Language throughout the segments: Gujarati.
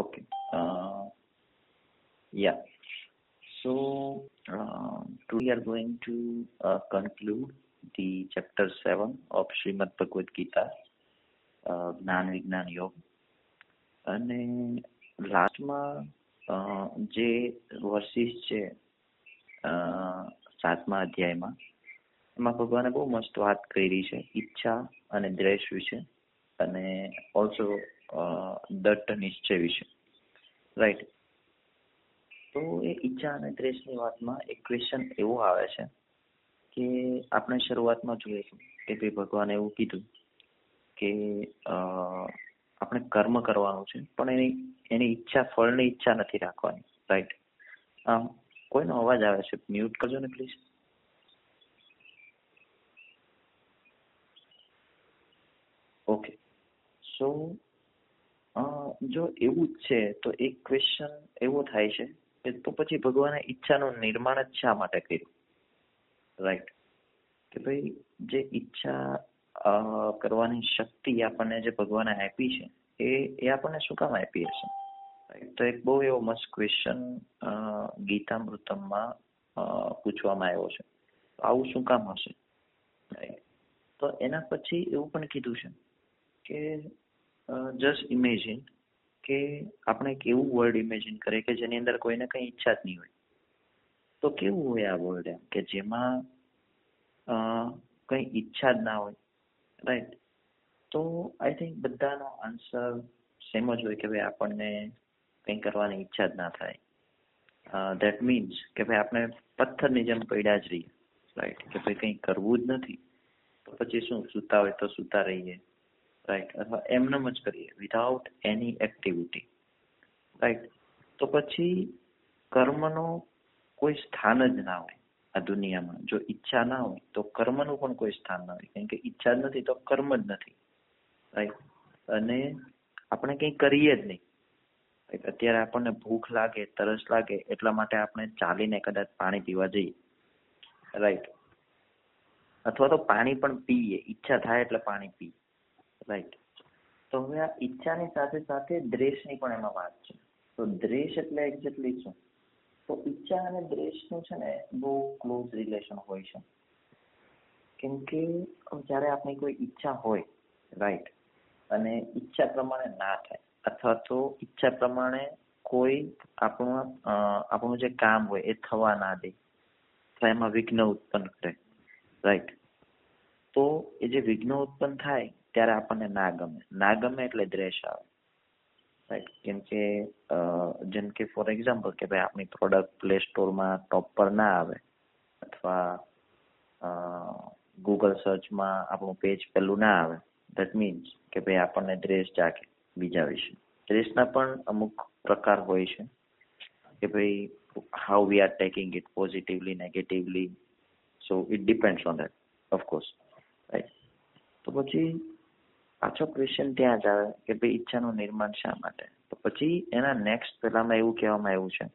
Okay. Uh, yeah. Uh, today we are going to uh, conclude the chapter 7 of Bhagavad Gita, uh, જ્ઞાન વિજ્ઞાન યોગ અને લાસ્ટમાં જે વર્સિસ છે સાતમા અધ્યાયમાં એમાં ભગવાને બહુ મસ્ત વાત કરી છે ઈચ્છા અને દ્વેષ વિશે અને ઓલ્સો દટ્ટ નિશ્ચય વિશે. રાઈટ તો એ ઈચ્છા અને દ્વેષની વાતમાં એક ક્વેશ્ચન એવો આવે છે કે આપણે શરૂઆતમાં જોઈએ કે ભાઈ ભગવાને એવું કીધું કે આપણે કર્મ કરવાનું છે, પણ એની એની ઈચ્છા, ફળની ઈચ્છા નથી રાખવાની. રાઈટ આમ, કોઈનો અવાજ આવે છે? મ્યુટ કરજો ને પ્લીઝ ઓકે સો જો એવું જ છે, તો એક ક્વેશ્ચન એવો થાય છે કે તો પછી ભગવાને ઈચ્છાનું નિર્માણ જ શા માટે કર્યું? રાઈટ કે ભાઈ, જે ઈચ્છા કરવાની શક્તિ આપણને જે ભગવાને આપી છે, એ એ આપણને શું કામ આપી હશે? તો એક બહુ એવો મસ્ત ક્વેશ્ચન ગીતામૃતમમાં પૂછવામાં આવ્યો છે. આવું શું કામ હશે? તો એના પછી એવું પણ કીધું છે કે જસ્ટ ઇમેજિન કે આપણે એક એવું વર્લ્ડ ઇમેજિન કરીએ કે જેની અંદર કોઈને કંઈ ઈચ્છા જ નહીં હોય. તો કેવું હોય આ વર્લ્ડ એમ? કે જેમાં કંઈ ઈચ્છા જ ના હોય. રાઈટ તો આઈ થિંક બધાનો આન્સર સેમ જ હોય કે ભાઈ આપણને કંઈ કરવાની ઈચ્છા જ ના થાય. દેટ મીન્સ કે ભાઈ આપણે પથ્થરની જેમ પડ્યા જ રહીએ. રાઈટ કે ભાઈ કંઈ કરવું જ નથી. તો પછી શું? સૂતા હોય તો સૂતા રહીએ. રાઈટ અથવા એમનેમ જ કરીએ વિધાઉટ એની એક્ટિવિટી રાઈટ તો પછી કર્મનો કોઈ સ્થાન જ ના હોય આ દુનિયામાં. જો ઈચ્છા ના હોય, તો કર્મનું પણ કોઈ સ્થાન ના હોય. કેમ કે ઈચ્છા જ નથી, તો કર્મ જ નથી. રાઈટ અને આપણે કંઈ કરીએ જ નહીં. અત્યારે આપણને ભૂખ લાગે, તરસ લાગે, એટલા માટે આપણે ચાલીને કદાચ પાણી પીવા જઈએ. રાઈટ અથવા તો પાણી પણ પીએ. ઈચ્છા થાય એટલે પાણી પીએ. રાઈટ તો હવે આ ઈચ્છાની સાથે સાથે દ્વેષની પણ એમાં વાત છે. તો દ્વેષ એટલે એક્ઝેક્ટલી શું? તો ઈચ્છા અને દ્વેષનું છે ને બહુ ક્લોઝ રિલેશન હોય છે. કેમ કે જ્યારે આપણી કોઈ ઈચ્છા હોય રાઈટ અને ઈચ્છા પ્રમાણે ના થાય, અથવા તો ઈચ્છા પ્રમાણે કોઈ આપણું આપણું જે કામ હોય એ થવા ના દે એમાં વિઘ્ન ઉત્પન્ન કરે રાઈટ તો એ જે વિઘ્ન ઉત્પન્ન થાય ત્યારે આપણને ના ગમે. ના ગમે એટલે દ્વેષ આવે. રાઈટ કેમ કે જેમ કે ફોર એક્ઝામ્પલ કે ભાઈ આપણી પ્રોડક્ટ પ્લે સ્ટોરમાં ટોપ પર ના આવે અથવા ગૂગલ સર્ચમાં આપણું પેજ પહેલું ના આવે ધેટ મીન્સ કે ભાઈ આપણને દ્રેસ જાગે બીજા વિશે. દ્રેસના પણ અમુક પ્રકાર હોય છે કે ભાઈ how we are taking it positively negatively so it depends on that of course right તો પછી પાછો ક્વેશ્ચન ત્યાં જ આવે કે ભાઈ ઈચ્છાનું નિર્માણ શા માટે? તો પછી એના નેક્સ્ટ પહેલામાં એવું કહેવામાં આવ્યું છે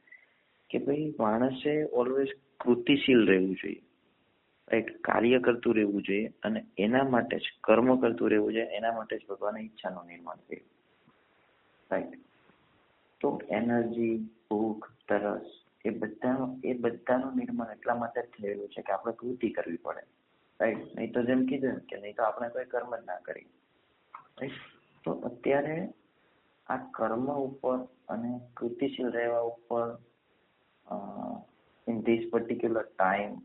કે ભાઈ માણસે ઓલવેઝ કૃતિશીલ રહેવું જોઈએ. રાઈટ કાર્ય કરતું રહેવું જોઈએ અને એના માટે જ, કર્મ કરતું રહેવું જોઈએ, એના માટે જ ભગવાને ઈચ્છાનું નિર્માણ કર્યું. રાઈટ તો એનર્જી ભૂખ, તરસ એ બધાનું એ બધાનું નિર્માણ એટલા માટે થયેલું છે કે આપણે કૃતિ કરવી પડે. રાઈટ નહીં તો જેમ કીધું કે નહીં તો આપણે કોઈ કર્મ જ ના કરીએ. તો અત્યારે આ કર્મ ઉપર અને કૃતિશીલ રહેવા ઉપર in this particular time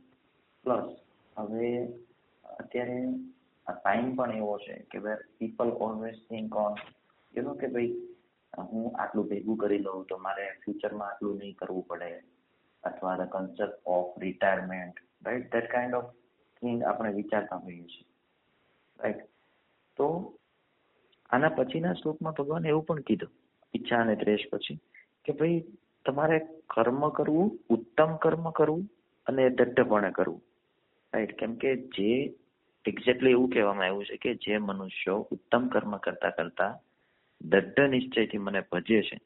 plus હવે અત્યારે આ ટાઈમ પણ એવો છે કે ભાઈ people always think on you know કે ભાઈ, હું આટલું ભેગું કરી લઉં તો મારે ફ્યુચરમાં આટલું નહીં કરવું પડે, અથવા the concept of retirement right that kind of thing આપણે વિચારતા હોઈએ છીએ. રાઈટ તો આના પછીના શ્લોકમાં ભગવાને એવું પણ કીધું, ઈચ્છા અને દ્વેષ પછી, કે ભાઈ તમારે કર્મ કરવું, ઉત્તમ કર્મ કરવું અને દઢપણે કરવું. રાઈટ કેમ કે જે એક્ઝેક્ટલી એવું કહેવામાં આવ્યું છે કે જે મનુષ્યો ઉત્તમ કર્મ કરતા કરતા દઢ નિશ્ચયથી મને ભજે છે,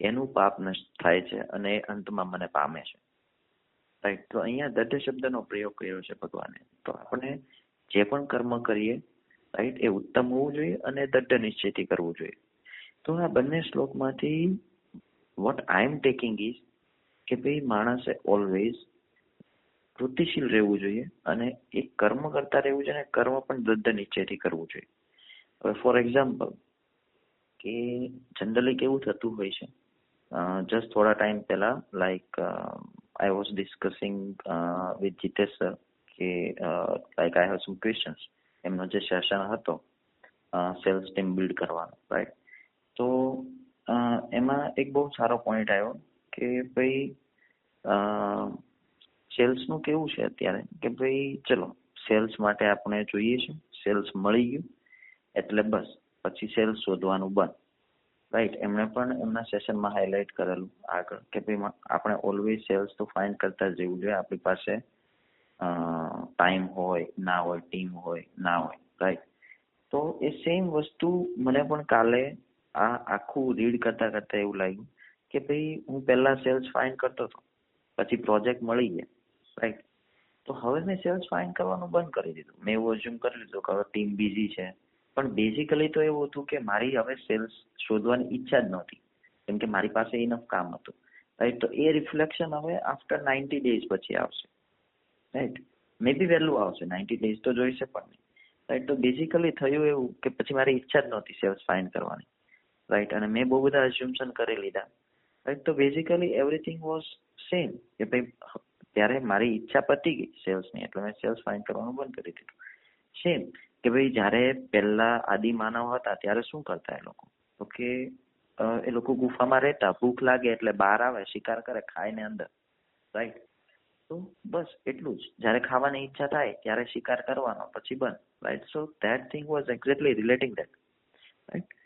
એનું પાપ નષ્ટ થાય છે અને એ અંતમાં મને પામે છે. રાઈટ તો અહીંયા દઢ શબ્દનો પ્રયોગ કર્યો છે ભગવાને. તો આપણે જે પણ કર્મ કરીએ રાઈટ એ ઉત્તમ હોવું જોઈએ અને દઢ નિશ્ચયથી કરવું જોઈએ. તો આ બંને શ્લોકમાંથી what I am taking is કે ભાઈ માણસે ઓલવેઝ કૃતિશીલ રહેવું જોઈએ અને એ કર્મ કરતા રહેવું જોઈએ અને કર્મ પણ દ્રદ્ધ નિશ્ચયથી કરવું જોઈએ. હવે ફોર એક્ઝામ્પલ કે જનરલી કેવું થતું હોય છે? જસ્ટ થોડા ટાઈમ પહેલા like I was discussing with Jitesh sir કે like I have some questions એમનો જે સેશન હતો સેલ્સ ટીમ બિલ્ડ કરવાનો રાઈટ તો એમાં એક બહુ સારો પોઈન્ટ આવ્યો કે ભાઈ સેલ્સનું કેવું છે અત્યારે? કે ભાઈ, ચલો સેલ્સ માટે આપણે જોઈએ છે સેલ્સ મળી ગયું, એટલે બસ, પછી સેલ્સ શોધવાનું બંધ રાઈટ એમણે પણ એમના સેશનમાં હાઇલાઇટ કરેલું આગળ, કે ભાઈ, આપણે ઓલવેઝ સેલ્સ તો ફાઇન્ડ કરતા જ રહેવું જોઈએ, આપણી પાસે ટાઈમ હોય, ના હોય ટીમ હોય, ના હોય રાઈટ તો એ સેમ વસ્તુ મને પણ કાલે આ આખું રીડ કરતા કરતા એવું લાગ્યું કે ભાઈ, હું પહેલા સેલ્સ ફાઇન કરતો હતો, પછી પ્રોજેક્ટ મળી ગયા રાઈટ તો હવે મેં સેલ્સ ફાઇન કરવાનું બંધ કરી દીધું. મેં એવું અઝ્યુમ કરી લીધું કે હવે ટીમ બિઝી છે. પણ બેઝિકલી તો એવું હતું કે મારી હવે સેલ્સ શોધવાની ઈચ્છા જ નહોતી. કેમ કે મારી પાસે ઇનફ કામ હતું. રાઈટ તો એ રિફ્લેક્શન હવે આફ્ટર નાઇન્ટી ડેઝ પછી આવશે. રાઈટ મે બી વહેલું આવશે નાઇન્ટી ડેઝ તો જોઈશે પણ રાઈટ તો બેઝિકલી થયું એવું કે પછી મારી ઈચ્છા જ નહોતી સેલ્સ ફાઇન્ડ કરવાની. રાઈટ અને મેં બહુ બધા અઝ્યુમ્શન કરી લીધા. રાઈટ તો બેઝિકલી એવરીથિંગ વોઝ સેમ કે ભાઈ, ત્યારે મારી ઈચ્છા પતી ગઈ સેલ્સની એટલે મેં સેલ્સ ફાઇન્ડ કરવાનું બંધ કરી દીધું. સેમ કે ભાઈ, જ્યારે પહેલા આદિ માનવ હતા, ત્યારે શું કરતા એ લોકો? તો કે એ લોકો ગુફામાં રહેતા, ભૂખ લાગે એટલે બહાર આવે, શિકાર કરે, ખાઈને અંદર. રાઈટ તો બસ એટલું જ. જ્યારે ખાવાની ઈચ્છા થાય, ત્યારે શિકાર કરવાનો. પછી બંધ right so that thing was exactly relating that right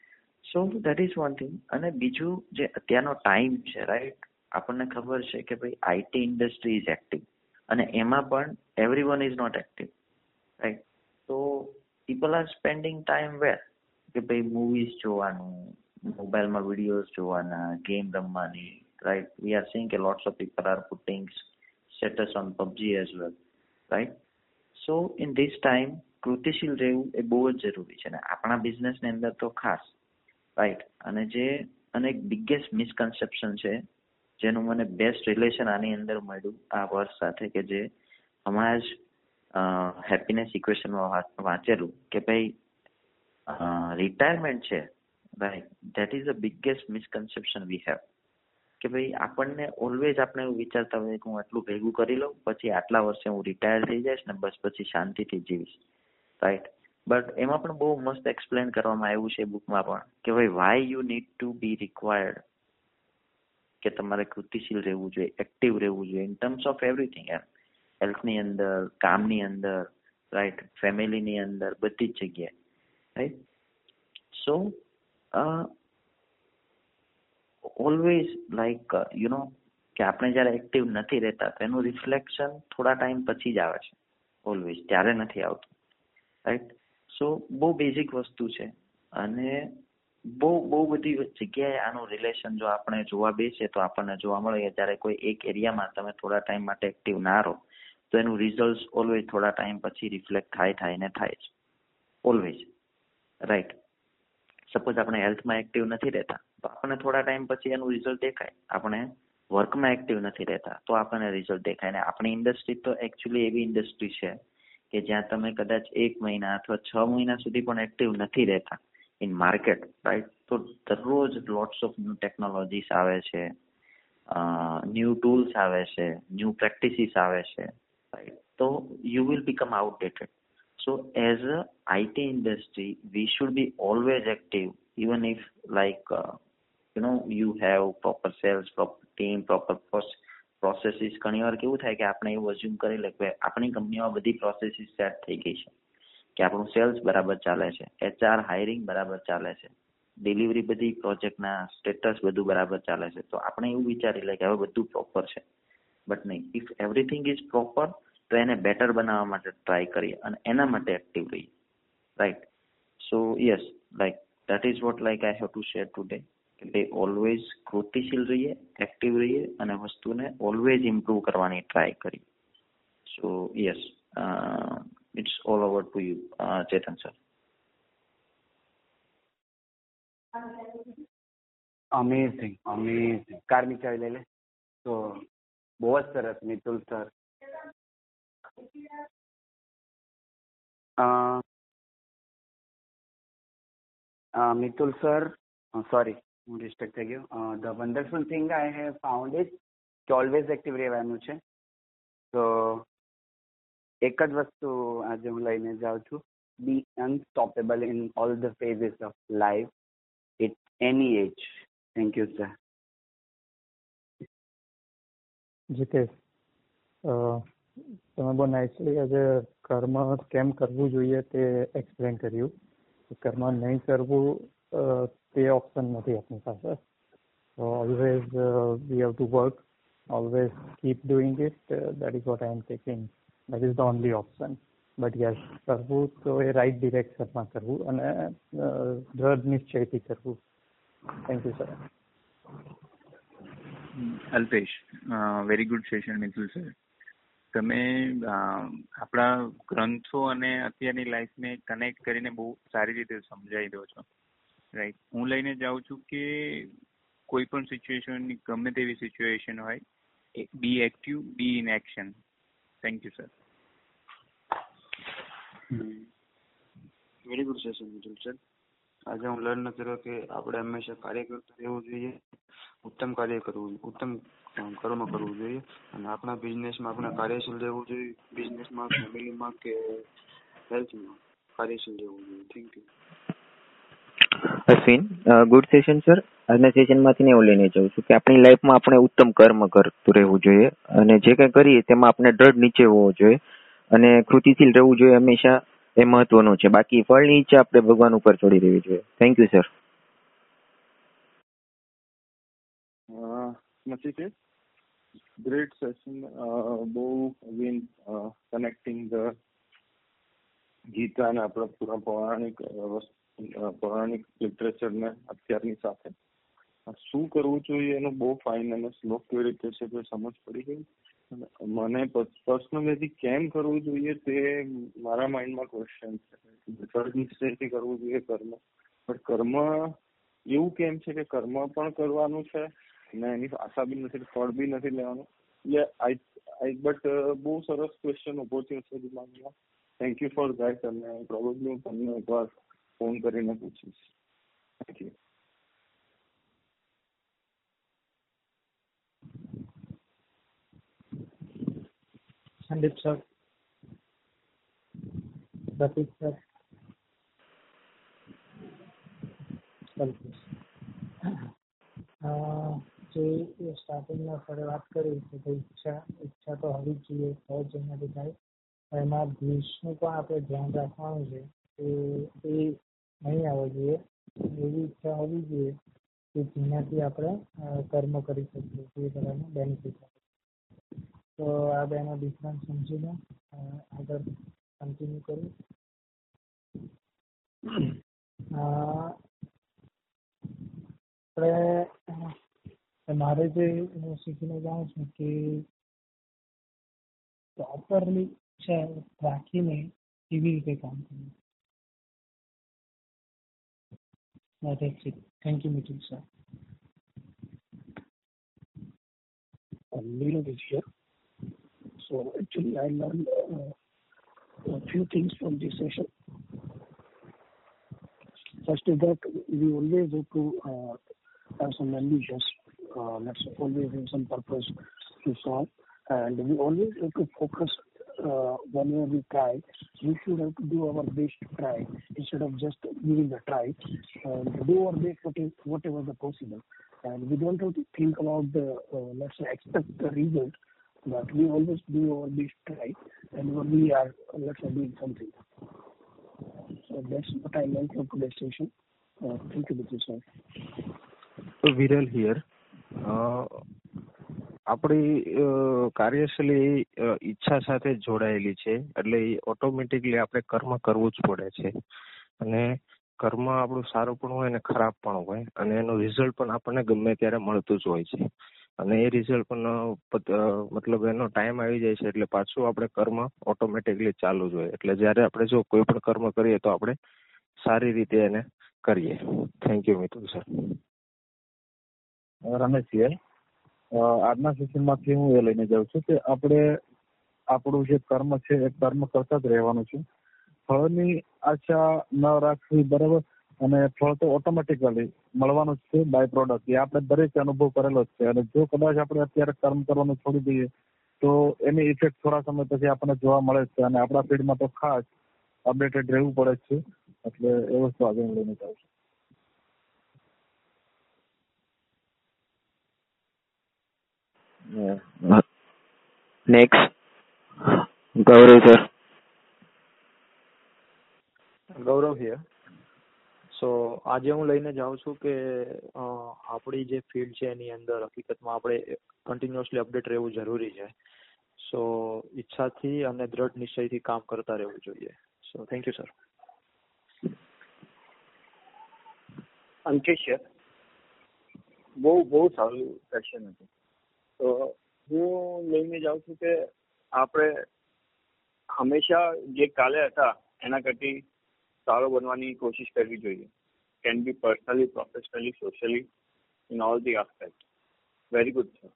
so that is one thing અને બીજું જે અત્યારનો ટાઈમ છે રાઈટ આપણને ખબર છે કે ભાઈ આઈટી ઇન્ડસ્ટ્રી ઇઝ એક્ટિવ અને એમાં પણ every one is not active right તો people are spending time where કે ભાઈ મૂવીઝ જોવાનું મોબાઈલમાં વિડીયોઝ જોવાના ગેમ રમવાની રાઈટ વી આર સીંગ કે lots of people are putting status on PUBG as well, right so in this time કૃતિશીલ રહેવું એ બહુ જ જરૂરી છે. અને આપણા બિઝનેસની અંદર તો ખાસ રાઈટ અને જે અને એક બિગેસ્ટ મિસકન્સેપ્શન છે જેનું મને બેસ્ટ રિલેશન આની અંદર મળ્યું આ વર્ષ સાથે કે જે હમણાં જ હેપીનેસ ઇક્વેશનમાં વાંચેલું કે ભાઈ રિટાયરમેન્ટ છે right that is a biggest misconception we have કે ભાઈ આપણને ઓલવેઝ આપણે એવું વિચારતા હોઈએ કે હું આટલું ભેગું કરી લઉં, પછી આટલા વર્ષે હું રિટાયર થઈ જઈશ ને બસ પછી શાંતિથી જીવીશ. રાઈટ બટ એમાં પણ બહુ મસ્ત એક્સપ્લેન કરવામાં આવ્યું છે બુકમાં પણ કે ભાઈ why you need to be required કે તમારે કૃતિશીલ રહેવું જોઈએ એક્ટિવ રહેવું જોઈએ ઇન ટર્મ્સ ઓફ એવરીથિંગ એમ. હેલ્થની અંદર, કામની અંદર રાઈટ ફેમિલીની અંદર, બધી જ જગ્યાએ. Right so always like you know કે આપણે જ્યારે એક્ટિવ નથી રહેતા, તો એનું રિફ્લેક્શન થોડા ટાઈમ પછી જ આવે છે. ઓલવેઝ ત્યારે નથી આવતું. રાઈટ સો બહુ બેઝિક વસ્તુ છે. અને બહુ બહુ બધી જગ્યાએ આનું રિલેશન જો આપણે જોવા બેસીએ તો આપણને જોવા મળે કે જ્યારે કોઈ એક એરિયામાં તમે થોડા ટાઈમ માટે એક્ટિવ ના રહો, તો એનું રિઝલ્ટ ઓલવેઝ થોડા ટાઈમ પછી રિફ્લેક્ટ થાય થાય ને થાય જ. ઓલવેઝ રાઈટ સપોઝ આપણે હેલ્થમાં એક્ટિવ નથી રહેતા, તો આપણને થોડા ટાઈમ પછી એનું રિઝલ્ટ દેખાય. આપણે વર્કમાં એક્ટિવ નથી રહેતા, તો આપણને રિઝલ્ટ દેખાય. ને આપણી ઇન્ડસ્ટ્રી તો એકચ્યુઅલી એવી ઇન્ડસ્ટ્રી છે કે જ્યાં તમે કદાચ એક મહિના અથવા છ મહિના સુધી પણ એક્ટિવ નથી રહેતા. ઇન માર્કેટ રાઈટ તો દરરોજ લોટ્સ ઓફ ન્યૂ ટેકનોલોજીસ આવે છે. ન્યૂ ટૂલ્સ આવે છે ન્યૂ પ્રેક્ટિસીસ આવે છે રાઈટ તો you will become outdated. So as a it industry we should be always active even if like uh, you know you have proper sales proper team proper processes ઘણી વાર કેવું થાય કે આપણે એવું અઝ્યુમ કરી લે કે આપણી કંપનીમાં બધી પ્રોસેસીસ સેટ થઈ ગઈ છે કે આપણું સેલ્સ બરાબર ચાલે છે એચઆર હાયરિંગ બરાબર ચાલે છે ડિલિવરી બધી પ્રોજેક્ટના સ્ટેટસ બધું બરાબર ચાલે છે તો આપણે એવું વિચારી લે કે હવે બધું પ્રોપર છે બટ નહીં ઇફ એવરીથિંગ ઇઝ પ્રોપર તો એને બેટર બનાવવા માટે ટ્રાય કરીએ અને એના માટે એક્ટિવ રહીએ right so yes like that is what like I have to share today કે ભાઈ ઓલવેઝ કૃતિશીલ રહીએ એક્ટિવ રહીએ અને વસ્તુને ઓલવેઝ ઇમ્પ્રૂવ કરવાની ટ્રાય કરીએ so yes it's all over to you Chetan sir amazing amazing Karmik લઈ લે તો બહુ જ સરસ Mitul sir Mitul sir sorry હું ડિસ્ટર્બ થઈ ગયો the wonderful thing I have found is કે ઓલવેઝ એક્ટિવ રહેવાનું છે તો એક જ વસ્તુ આજે હું લઈને જાઉં છું be unstoppable in all the phases of life it any age thank you sir Jitesh તમે બહુ નાઇસલી આજે કર્મ કેમ કરવું જોઈએ તે એક્સપ્લેન કર્યું. કર્મ નહીં કરવું તે ઓપ્શન નથી આપણી પાસે. So always we we to work always keep doing it. Uh, that is what i am taking. That is the only option. But કરવું તો એ રાઈટ ડિરેક્શનમાં કરવું અને દ્રઢ નિશ્ચયથી કરવું. Thank you sir Alpesh very good session Mithul sir તમે આપણા ગ્રંથો અને અત્યારની લાઈફને કનેક્ટ કરીને બહુ સારી રીતે સમજાવી દો છો. રાઈટ હું લઈને જાઉં છું કે કોઈ પણ સિચ્યુએશનની ગમે તેવી સિચ્યુએશન હોય be active be in action thank you sir very good session Mitul sir આજે હું લર્ન કર્યો કે આપણે હંમેશા કાર્ય કરતા રહેવું જોઈએ, ઉત્તમ કાર્ય કરવું ઉત્તમ કર્મ કરવું જોઈએ અને આપણા બિઝનેસમાં આપણે કાર્યશીલ રહેવું જોઈએ. બિઝનેસમાં ફેમિલીમાં કે હેલ્થમાં કાર્યશીલ રહેવું જોઈએ. Thank you Ashwin good session sir આજના સેશનમાંથી હું લઈને જાઉં છું કે આપણી લાઈફમાં આપણે ઉત્તમ કર્મ કરતું રહેવું જોઈએ અને જે કંઈ કરીએ તેમાં આપણે દ્રઢ નીચે હોવો જોઈએ અને કૃતિશીલ રહેવું જોઈએ હંમેશા એ મહત્વનું છે. બાકી ફળની ઈચ્છા આપણે ભગવાન ઉપર છોડી દેવી જોઈએ. Thank you sir Nachiket, great session. Uh, બહુ again uh, connecting the Gita અને આપણા પૂરા પૌરાણિક પૌરાણિક લિટરેચરને અત્યારની સાથે. શું કરવું જોઈએ એનું બહુ ફાઇન અને શ્લોક કેવી રીતે છે તે સમજ પડી ગઈ. મને પર્સનલી કેમ કરવું જોઈએ તે મારા માઇન્ડમાં ક્વેશ્ચન છે. કરવું જોઈએ કર્મ. પણ કર્મ એવું કેમ છે કે કર્મ પણ કરવાનું છે અને એની આશા બી નથી ફળ બી નથી લેવાનું. એટલે આઈ આઈ બટ બહુ સરસ ક્વેશ્ચન ઊભો થયો છે દિમાગમાં. થેન્ક યુ ફોર ધેટ અને પ્રોબેબલી હું તમને એકવાર ફોન કરીને પૂછીશ. Thank you Sandeep sir Pratik sir જે સ્ટાર્ટિંગમાં સરે વાત કરી કે ભાઈ ઈચ્છા ઈચ્છા તો હોવી જ જોઈએ તો જ એનાથી થાય એમાં દ્વેષનું પણ આપણે ધ્યાન રાખવાનું છે કે એ નહીં આવવો જોઈએ એવી ઈચ્છા હોવી જોઈએ કે જેનાથી આપણે કર્મ કરી શકીએ તે બધાનો બેનિફિટ આવે તો આ બેનો ડિફરન્સ સમજીને આગળ કન્ટિન્યુ કરું આપણે મારે જે હું શીખીને જાઉં છું કે પ્રોપરલી છે રાખીને કેવી રીતે કામ કરવું That's it. Thank you, Mitul sir. Neeraj is here. So actually, I learned uh, a few things from this session. First is that we always have to uh, have some ambitions. Uh, let's always have some purpose to solve. and We always have to focus, uh, whenever we try, we should have to do our best try instead of just giving a try. Do our best whatever the possible. and We don't have to think about the, uh, let's say expect the result, but we always do our best try and when we are, let's say, doing something. That's what I meant from today's session. Thank you, Mr. Sir. Viral here. આપણી કાર્યશૈલી ઈચ્છા સાથે જોડાયેલી છે. એટલે એ ઓટોમેટિકલી આપણે કર્મ કરવું જ પડે છે. અને કર્મ આપણું સારું પણ હોય અને ખરાબ પણ હોય. અને એનું રિઝલ્ટ પણ આપણને ગમે ત્યારે મળતું જ હોય છે. અને એ રિઝલ્ટ પણ મતલબ એનો ટાઈમ આવી જાય છે એટલે પાછું આપણે કર્મ ઓટોમેટિકલી ચાલુ જ હોય. એટલે જ્યારે આપણે જો કોઈ પણ કર્મ કરીએ તો આપણે સારી રીતે એને કરીએ. Thank you Mitul sir Ramesh છીએ આજના સેશનમાંથી હું એ લઈને જાઉં છું કે આપણે આપણું જે કર્મ છે, એ કર્મ કરતા જ રહેવાનું છે. ફળની આશા ન રાખવી બરાબર અને ફળ તો ઓટોમેટિકલી મળવાનું જ છે બાય પ્રોડક્ટ એ આપણે દરેક અનુભવ કરેલો જ છે. અને જો કદાચ આપણે અત્યારે કર્મ કરવાનું છોડી દઈએ, તો એની ઇફેક્ટ થોડા સમય પછી આપણને જોવા મળે છે. અને આપણા ફિલ્ડમાં તો ખાસ અપડેટેડ રહેવું પડે છે. એટલે એ વસ્તુ આગળ લઈને જાઉં છું. Next Gaurav sir Gaurav here so આજે હું લઈને જાઉં છું કે આપણી જે ફિલ્ડ છે એની અંદર હકીકતમાં આપણે કન્ટિન્યુઅસલી અપડેટ રહેવું જરૂરી છે. સો ઈચ્છાથી અને દ્રઢ નિશ્ચયથી કામ કરતા રહેવું જોઈએ. So thank you sir Ankit બહુ બહુ સારું સેશન હતું. તો હું લઈને જાઉં છું કે આપણે હંમેશા જે કાલે હતા, એના કરતી સારો બનવાની કોશિશ કરવી જોઈએ. Can be personally professionally socially in all the aspect very good sir